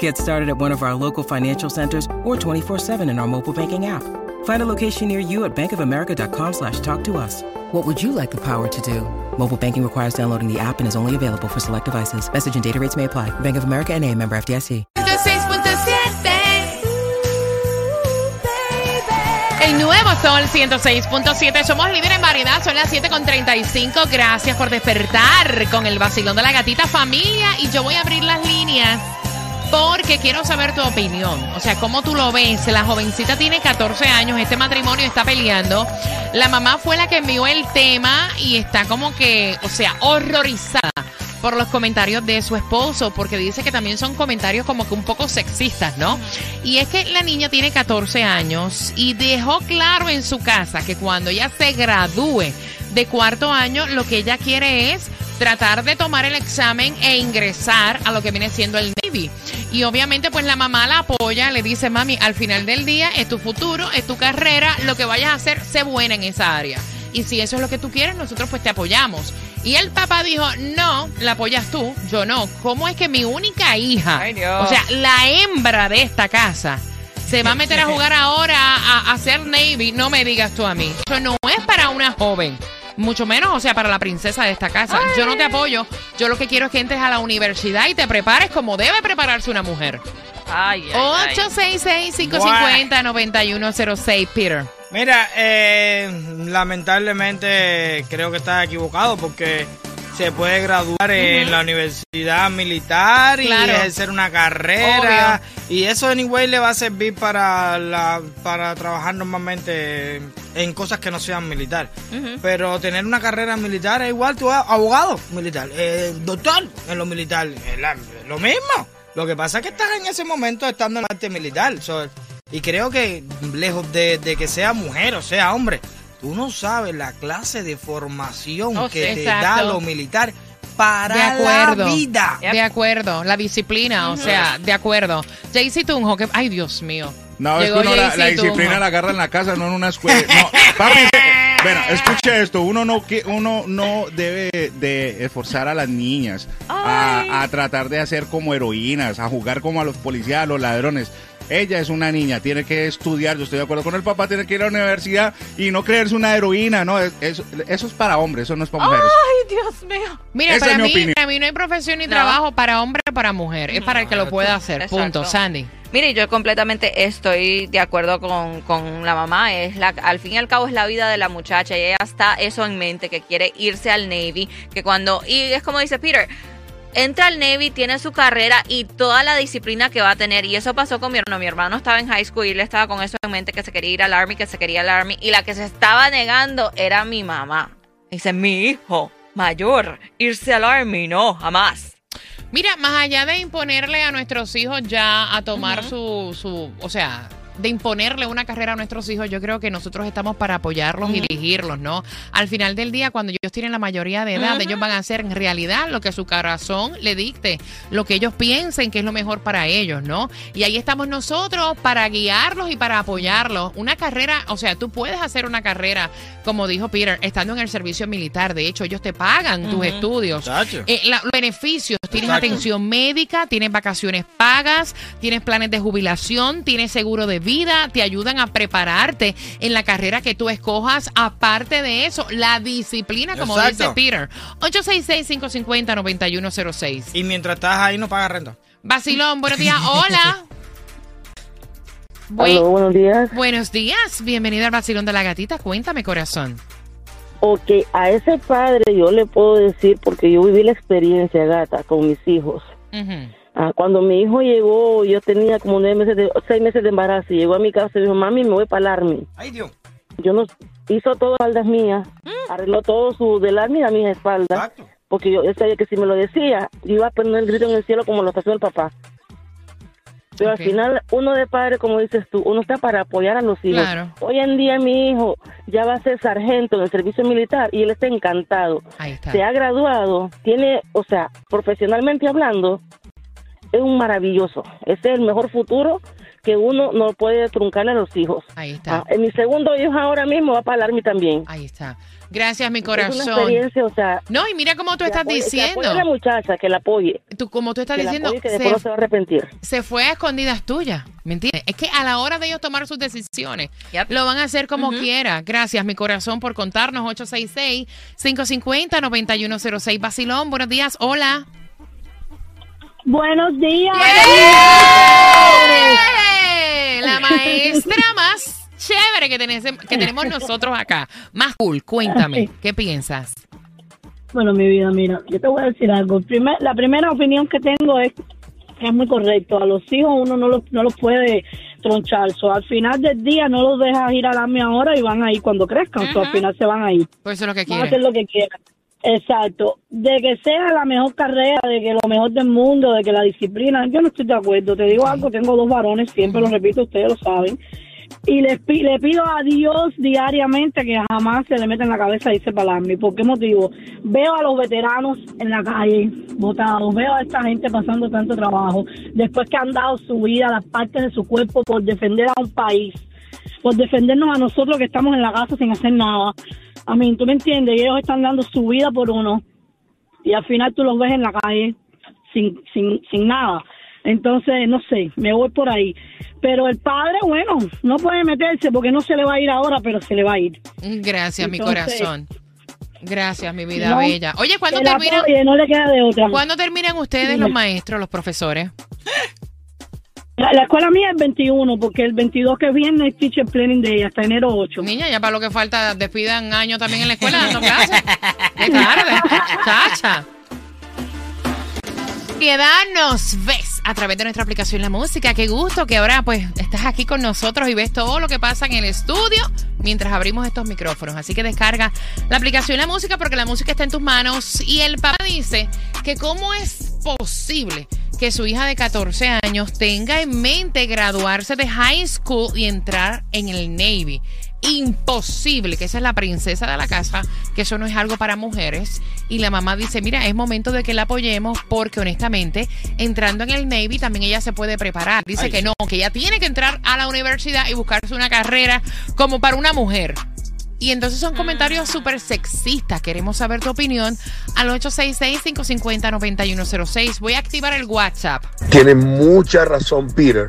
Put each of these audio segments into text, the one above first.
Get started at one of our local financial centers or 24-7 in our mobile banking app. Find a location near you at bankofamerica.com slash talk to us. What would you like the power to do? Mobile banking requires downloading the app and is only available for select devices. Message and data rates may apply. Bank of America and a member FDIC. 106.7 El nuevo Sol 106.7. Somos líderes en variedad. Son las 7.35. Gracias por despertar con el vacilón de la gatita familia. Y yo voy a abrir las líneas porque quiero saber tu opinión. O sea, ¿cómo tú lo ves? La jovencita tiene 14 años. Este matrimonio está peleando. La mamá fue la que envió el tema y está como que, o sea, horrorizada por los comentarios de su esposo, porque dice que también son comentarios como que un poco sexistas, ¿no? Y es que la niña tiene 14 años y dejó claro en su casa que cuando ella se gradúe de cuarto año, lo que ella quiere es tratar de tomar el examen e ingresar a lo que viene siendo el Navy. Y obviamente pues la mamá la apoya, le dice, mami, al final del día es tu futuro, es tu carrera, lo que vayas a hacer, sé buena en esa área. Y si eso es lo que tú quieres, nosotros pues te apoyamos. Y el papá dijo, no, la apoyas tú, yo no. ¿Cómo es que mi única hija, Ay, o sea, la hembra de esta casa, se va a meter a jugar ahora a, a hacer Navy? No me digas tú a mí. Eso no es para una joven. Mucho menos, o sea, para la princesa de esta casa. Yo no te apoyo. Yo lo que quiero es que entres a la universidad y te prepares como debe prepararse una mujer. Ay, ay, ay. 866-550-9106, Peter. Mira, eh, lamentablemente creo que estás equivocado porque se puede graduar en la universidad militar y ejercer una carrera y eso anyway le va a servir para la para trabajar normalmente en cosas que no sean militar. Pero tener una carrera militar es igual, tú eres abogado militar, eh, doctor en lo militar, la- lo mismo. Lo que pasa es que estás en ese momento estando en la parte militar. so, y creo que lejos de, de que sea mujer o sea hombre, tú no sabes la clase de formación Oh, que sí, te exacto. da lo militar para De acuerdo. la vida. De acuerdo, la disciplina, o sea, de acuerdo. Jaycee Tunjo, que, ay Dios mío. No, es que uno la, disciplina la agarra en la casa, no en una escuela. No, papi, bueno, escuche esto, uno no que uno no debe de esforzar a las niñas a, a tratar de hacer como heroínas, a jugar como a los policías, a los ladrones. Ella es una niña, tiene que estudiar, yo estoy de acuerdo con el papá, tiene que ir a la universidad y no creerse una heroína, no, es- eso, eso es para hombres, eso no es para mujeres. Ay, Dios mío. Mira, Esa para es mi mí, opinión. para mí no hay profesión ni No. trabajo para hombre o para mujer. Es para el que lo pueda hacer. Exacto. Punto. Sandy. Mire, yo completamente estoy de acuerdo con, con la mamá. Es la, al fin y al cabo es la vida de la muchacha y ella está eso en mente, que quiere irse al Navy, que cuando, y es como dice Peter, entra al Navy, tiene su carrera y toda la disciplina que va a tener. Y eso pasó con mi hermano. Mi hermano estaba en high school y él estaba con eso en mente, que se quería ir al Army, que se quería ir al Army. Y la que se estaba negando era mi mamá. Dice, mi hijo mayor, irse al Army, no, jamás. Mira, más allá de imponerle a nuestros hijos ya a tomar su, su, o sea, de imponerle una carrera a nuestros hijos, yo creo que nosotros estamos para apoyarlos y dirigirlos, ¿no? Al final del día, cuando ellos tienen la mayoría de edad, ellos van a hacer en realidad lo que su corazón le dicte, lo que ellos piensen que es lo mejor para ellos, ¿no? Y ahí estamos nosotros para guiarlos y para apoyarlos. Una carrera, o sea, tú puedes hacer una carrera, como dijo Peter, estando en el servicio militar. De hecho, ellos te pagan tus estudios. Eh, la- los beneficios, tienes Exacto. atención médica, tienes vacaciones pagas, tienes planes de jubilación, tienes seguro de vida, te ayudan a prepararte en la carrera que tú escojas. Aparte de eso, la disciplina, como Exacto. dice Peter. 866-550-9106. Y mientras estás ahí no pagas renta. Basilón, buenos días. Hola. Buen- Aló, buenos días. buenos días. Bienvenida al Basilón de la Gatita. Cuéntame, corazón. Ok, a ese padre yo le puedo decir, porque yo viví la experiencia, gata, con mis hijos. Ujú. Ah, cuando mi hijo llegó, yo tenía como nueve meses de, seis meses de embarazo, y llegó a mi casa y dijo, mami, me voy para el Army. Ay, Dios. Yo no, hizo todo espaldas mías, arregló todo su del Army a mis espaldas, Exacto. porque yo, él sabía que si me lo decía, yo iba a poner el grito en el cielo como lo pasó el papá. Pero al final, uno de padre, como dices tú, uno está para apoyar a los hijos. Claro. Hoy en día mi hijo ya va a ser sargento en el servicio militar y él está encantado. Ahí está. Se ha graduado, tiene, o sea, profesionalmente hablando, es un maravilloso. Ese es el mejor futuro que uno no puede truncarle a los hijos. Ahí está. Ah, en mi segundo hijo ahora mismo va para el Army también. Ahí está. Gracias, mi Es una corazón. experiencia, o sea, No, y mira cómo tú que estás apoye- que diciendo. apoye a la muchacha, que la apoye. Tú, como tú estás Que la diciendo, apoye, que después no se se, va a arrepentir. se fue a escondidas tuyas. ¿Me entiendes? Es que a la hora de ellos tomar sus decisiones, Yep. lo van a hacer como quiera. Gracias, mi corazón, por contarnos. 866-550-9106. Basilón, buenos días. Hola. Buenos días. La maestra más chévere que, tenés- que tenemos nosotros acá. Más cool. Cuéntame, ¿qué piensas? Bueno, mi vida, mira, yo te voy a decir algo. Primer- la primera opinión que tengo es que es muy correcto. A los hijos uno no los, no los puede tronchar. So, al final del día no los dejas ir al AMI ahora y van a ir cuando crezcan. So, al final se van a ir. Pues eso es lo que Van a hacer lo que quieran. Exacto. De que sea la mejor carrera, de que lo mejor del mundo, de que la disciplina, yo no estoy de acuerdo. Te digo algo, tengo dos varones, siempre lo repito, ustedes lo saben. Y le pido a Dios diariamente que jamás se le meta en la cabeza el Army. ¿Por qué motivo? Veo a los veteranos en la calle, botados, veo a esta gente pasando tanto trabajo, después que han dado su vida, las partes de su cuerpo por defender a un país por defendernos a nosotros que estamos en la casa sin hacer nada. A mí, tú me entiendes, y ellos están dando su vida por uno y al final tú los ves en la calle sin, sin, sin nada. Entonces, no sé, me voy por ahí. Pero el padre, bueno, no puede meterse porque no se le va a ir ahora, pero se le va a ir. Gracias, mi corazón. Gracias, mi vida No, bella. Oye, ¿cuándo terminan, apoye, no le queda de otra. ¿cuándo terminan ustedes Dime. los maestros, los profesores? La, la escuela mía es 21, porque el 22 que viene es Teacher Planning Day, hasta enero 8. Niña, ya para lo que falta, despidan año también en la escuela dando clases. ¡Qué tarde! ¡Chacha! Piedad nos ves a través de nuestra aplicación La Música. Qué gusto que ahora pues estás aquí con nosotros y ves todo lo que pasa en el estudio mientras abrimos estos micrófonos. Así que descarga la aplicación La Música porque la música está en tus manos. Y el papá dice que cómo es posible que su hija de 14 años tenga en mente graduarse de high school y entrar en el Navy. Imposible, que esa es la princesa de la casa, que eso no es algo para mujeres. Y la mamá dice, mira, es momento de que la apoyemos porque honestamente, entrando en el Navy también ella se puede preparar. Dice Ay, que no, que ella tiene que entrar a la universidad y buscarse una carrera como para una mujer. Y entonces son comentarios súper sexistas. Queremos saber tu opinión al 866-550-9106. Voy a activar el WhatsApp. Tiene mucha razón Peter.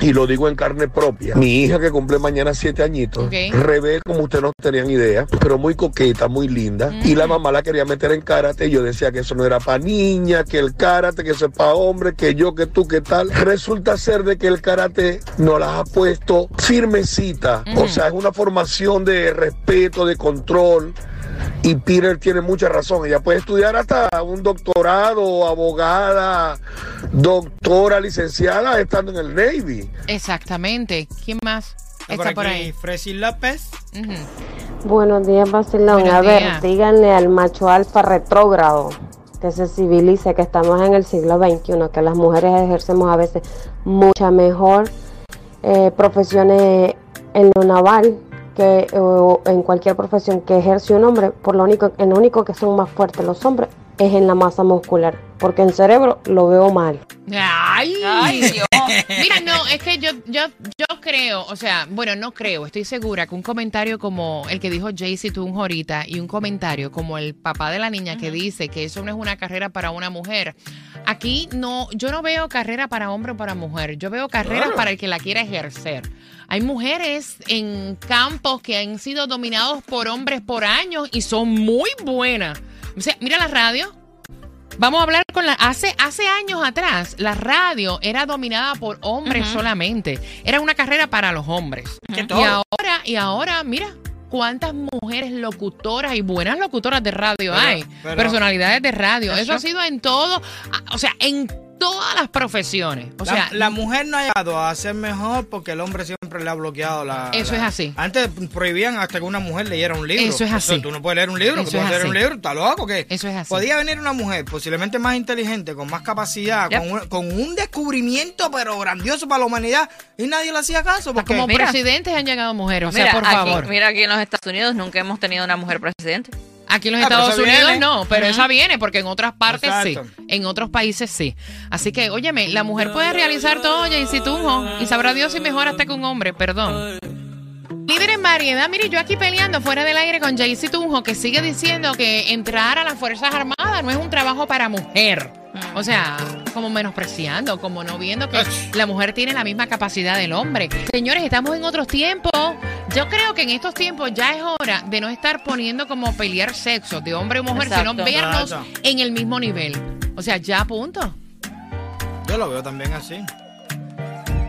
Y lo digo en carne propia. Mi hija que cumple mañana siete añitos, Ok. rebelde como ustedes no tenían idea, pero muy coqueta, muy linda. Y la mamá la quería meter en karate. Y yo decía que eso no era para niña, que el karate, que eso es para hombre, que yo, que tú, que tal. Resulta ser de que el karate no las ha puesto firmecita. O sea, es una formación de respeto, de control. Y Peter tiene mucha razón. Ella puede estudiar hasta un doctorado, abogada, doctora, licenciada, estando en el Navy. Exactamente. ¿Quién más Está está por aquí ahí? Fresi López. Buenos días, Basilón. Buenos a ver, días. díganle al macho alfa retrógrado que se civilice, que estamos en el siglo XXI, que las mujeres ejercemos a veces mucha mejor eh, profesiones en lo naval que o en cualquier profesión que ejerce un hombre. Por lo único, en lo único que son más fuertes los hombres es en la masa muscular, porque en cerebro lo veo mal. Ay, Ay, Dios. Mira, no, es que yo, yo, yo creo, o sea, bueno, no creo, estoy segura que un comentario como el que dijo Jaycee ahorita y un comentario como el papá de la niña que dice que eso no es una carrera para una mujer, aquí no, yo no veo carrera para hombre o para mujer, yo veo carreras para el que la quiera ejercer. Hay mujeres en campos que han sido dominados por hombres por años y son muy buenas. O sea, mira la radio. Vamos a hablar con la. Hace, hace años atrás, la radio era dominada por hombres solamente. Era una carrera para los hombres. Y ahora, y ahora, mira. ¿Cuántas mujeres locutoras y buenas locutoras de radio Pero- hay? pero- Personalidades de radio. Eso ha sido en todo, o sea, en todas las profesiones. O La- sea, la, mujer no ha llegado a ser mejor porque el hombre siempre le ha bloqueado la. Eso la- es así. Antes prohibían hasta que una mujer leyera un libro. Eso es así. tú no puedes leer un libro, tú es vas a leer un libro, está loco que. Eso es así. Podía venir una mujer posiblemente más inteligente, con más capacidad, Yep. con, un, con un descubrimiento pero grandioso para la humanidad y nadie le hacía caso porque como Mira. presidentes han llegado mujeres. O sea, Mira, por aquí, favor. mira aquí en los Estados Unidos nunca hemos tenido una mujer presidente. Aquí en los Ah, Estados Unidos viene. no, pero esa viene porque en otras partes Exacto. sí, en otros países sí. Así que, óyeme, la mujer puede realizar todo, Jaycee Tunjo, y sabrá Dios si mejor hasta que un hombre, perdón. Líder en variedad, mire, yo aquí peleando fuera del aire con Jaycee Tunjo, que sigue diciendo que entrar a las Fuerzas Armadas no es un trabajo para mujer. O sea, como menospreciando, como no viendo que la mujer tiene la misma capacidad del hombre. Señores, estamos en otros tiempos. Yo creo que en estos tiempos ya es hora de no estar poniendo como pelear sexo de hombre o mujer, Exacto. sino vernos Exacto. en el mismo nivel. O sea, ya punto. yo lo veo también así.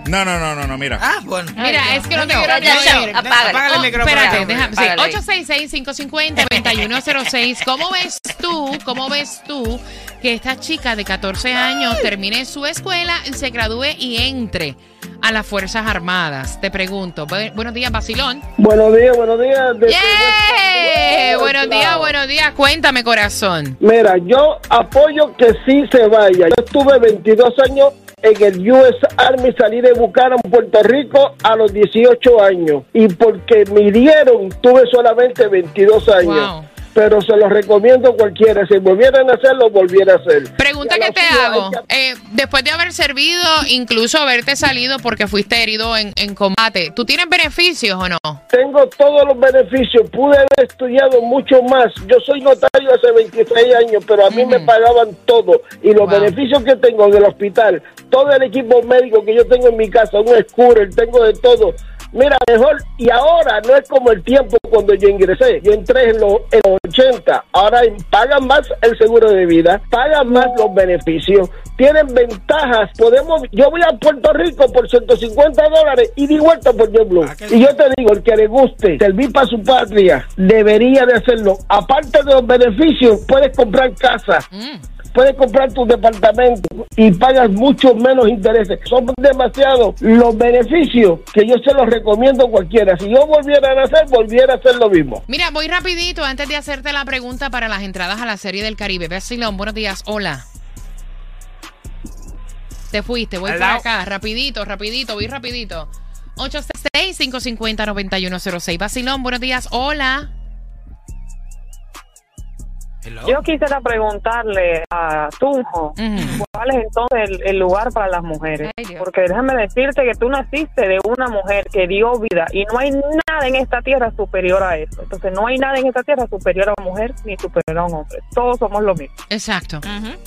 No, no, no, no, no, mira. Ah, bueno. Mira, es que no te quiero decir. apágale. Apágale el Oh, micrófono. espérate, déjame. Sí, Apágale. 866-550-2106. ¿Cómo ves tú, cómo ves tú que esta chica de 14 años termine su escuela, se gradúe y entre a las Fuerzas Armadas? Te pregunto. Bu- buenos días, Basilón. Buenos días, buenos días. De- ¡Yeah! Buenos días, buenos días. Cuéntame, corazón. Mira, yo apoyo que sí se vaya. Yo estuve 22 años en el US Army, salí de Buchanan, Puerto Rico, a los 18 años. Y porque me dieron, tuve solamente 22 años. Wow. Pero se los recomiendo a cualquiera. Si volvieran a hacerlo, volviera a hacer. Pregunta que te hago. que- Eh, después de haber servido, incluso haberte salido porque fuiste herido en, en combate, ¿tú tienes beneficios o no? Tengo todos los beneficios. Pude haber estudiado mucho más. Yo soy notario hace 26 años, pero a mí me pagaban todo. Y los Wow. beneficios que tengo en el hospital, todo el equipo médico que yo tengo en mi casa, un scooter, tengo de todo. Mira, mejor. Y ahora no es como el tiempo cuando yo ingresé. Yo entré en los, en los 80. Ahora pagan más el seguro de vida, pagan más los beneficios, tienen ventajas. Podemos, yo voy a Puerto Rico por 150 dólares y di vuelta por JetBlue. Ah, qué Y yo te digo, el que le guste servir para su patria, debería de hacerlo. Aparte de los beneficios, puedes comprar casa. Mm. Puedes comprar tu departamento y pagas mucho menos intereses. Son demasiados los beneficios que yo se los recomiendo a cualquiera. Si yo volviera a nacer, volviera a hacer lo mismo. Mira, voy rapidito antes de hacerte la pregunta para las entradas a la Serie del Caribe. Basilón, buenos días. Hola. Te fuiste, voy Hello. por acá. Rapidito, rapidito, voy rapidito. 866-550-9106. Basilón, buenos días. Hola. Hello. Yo quisiera preguntarle a Tunjo cuál es entonces el, el lugar para las mujeres. Ay. Porque déjame decirte que tú naciste de una mujer que dio vida y no hay nada en esta tierra superior a eso. Entonces no hay nada en esta tierra superior a una mujer ni superior a un hombre. Todos somos lo mismo. Exacto.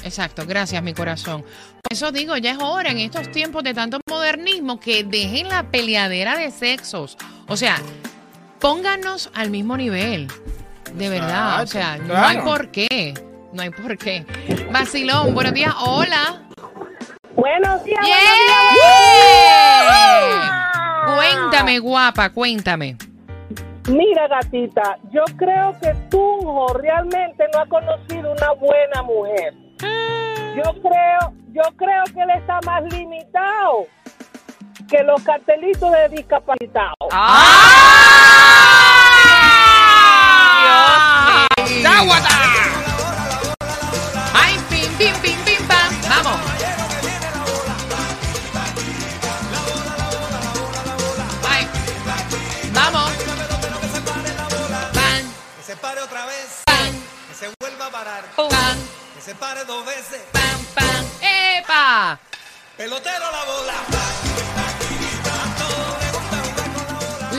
Exacto, gracias mi corazón. Por eso digo, ya es hora en estos tiempos de tanto modernismo que dejen la peleadera de sexos. O sea, pónganos al mismo nivel. De verdad, o sea, no hay por qué. No hay por qué. Vacilón, buenos días, hola. Buenos días, ¡Yeah! Cuéntame, guapa, cuéntame. Mira, gatita, yo creo que Tunjo realmente no ha conocido una buena mujer. Yo creo, yo creo que él está más limitado que los cartelitos de discapacitados. ¡Záguata! ¡Ay, pim, pim, pim, pim, pam! ¡Vamos! ¡Ay! ¡Vamos! ¡Pan! Que se pare otra vez, ¡Pan! que se vuelva a parar, ¡Pan! que se pare dos veces. ¡Pam, pam! ¡Epa! Pelotero la bola.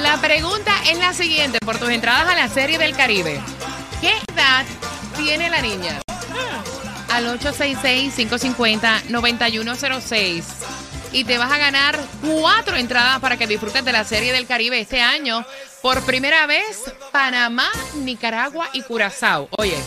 La pregunta es la siguiente, por tus entradas a la Serie del Caribe. ¿Qué edad tiene la niña? Al 866-550-9106. Y te vas a ganar cuatro entradas para que disfrutes de la Serie del Caribe este año. Por primera vez, Panamá, Nicaragua y Curazao. Oye,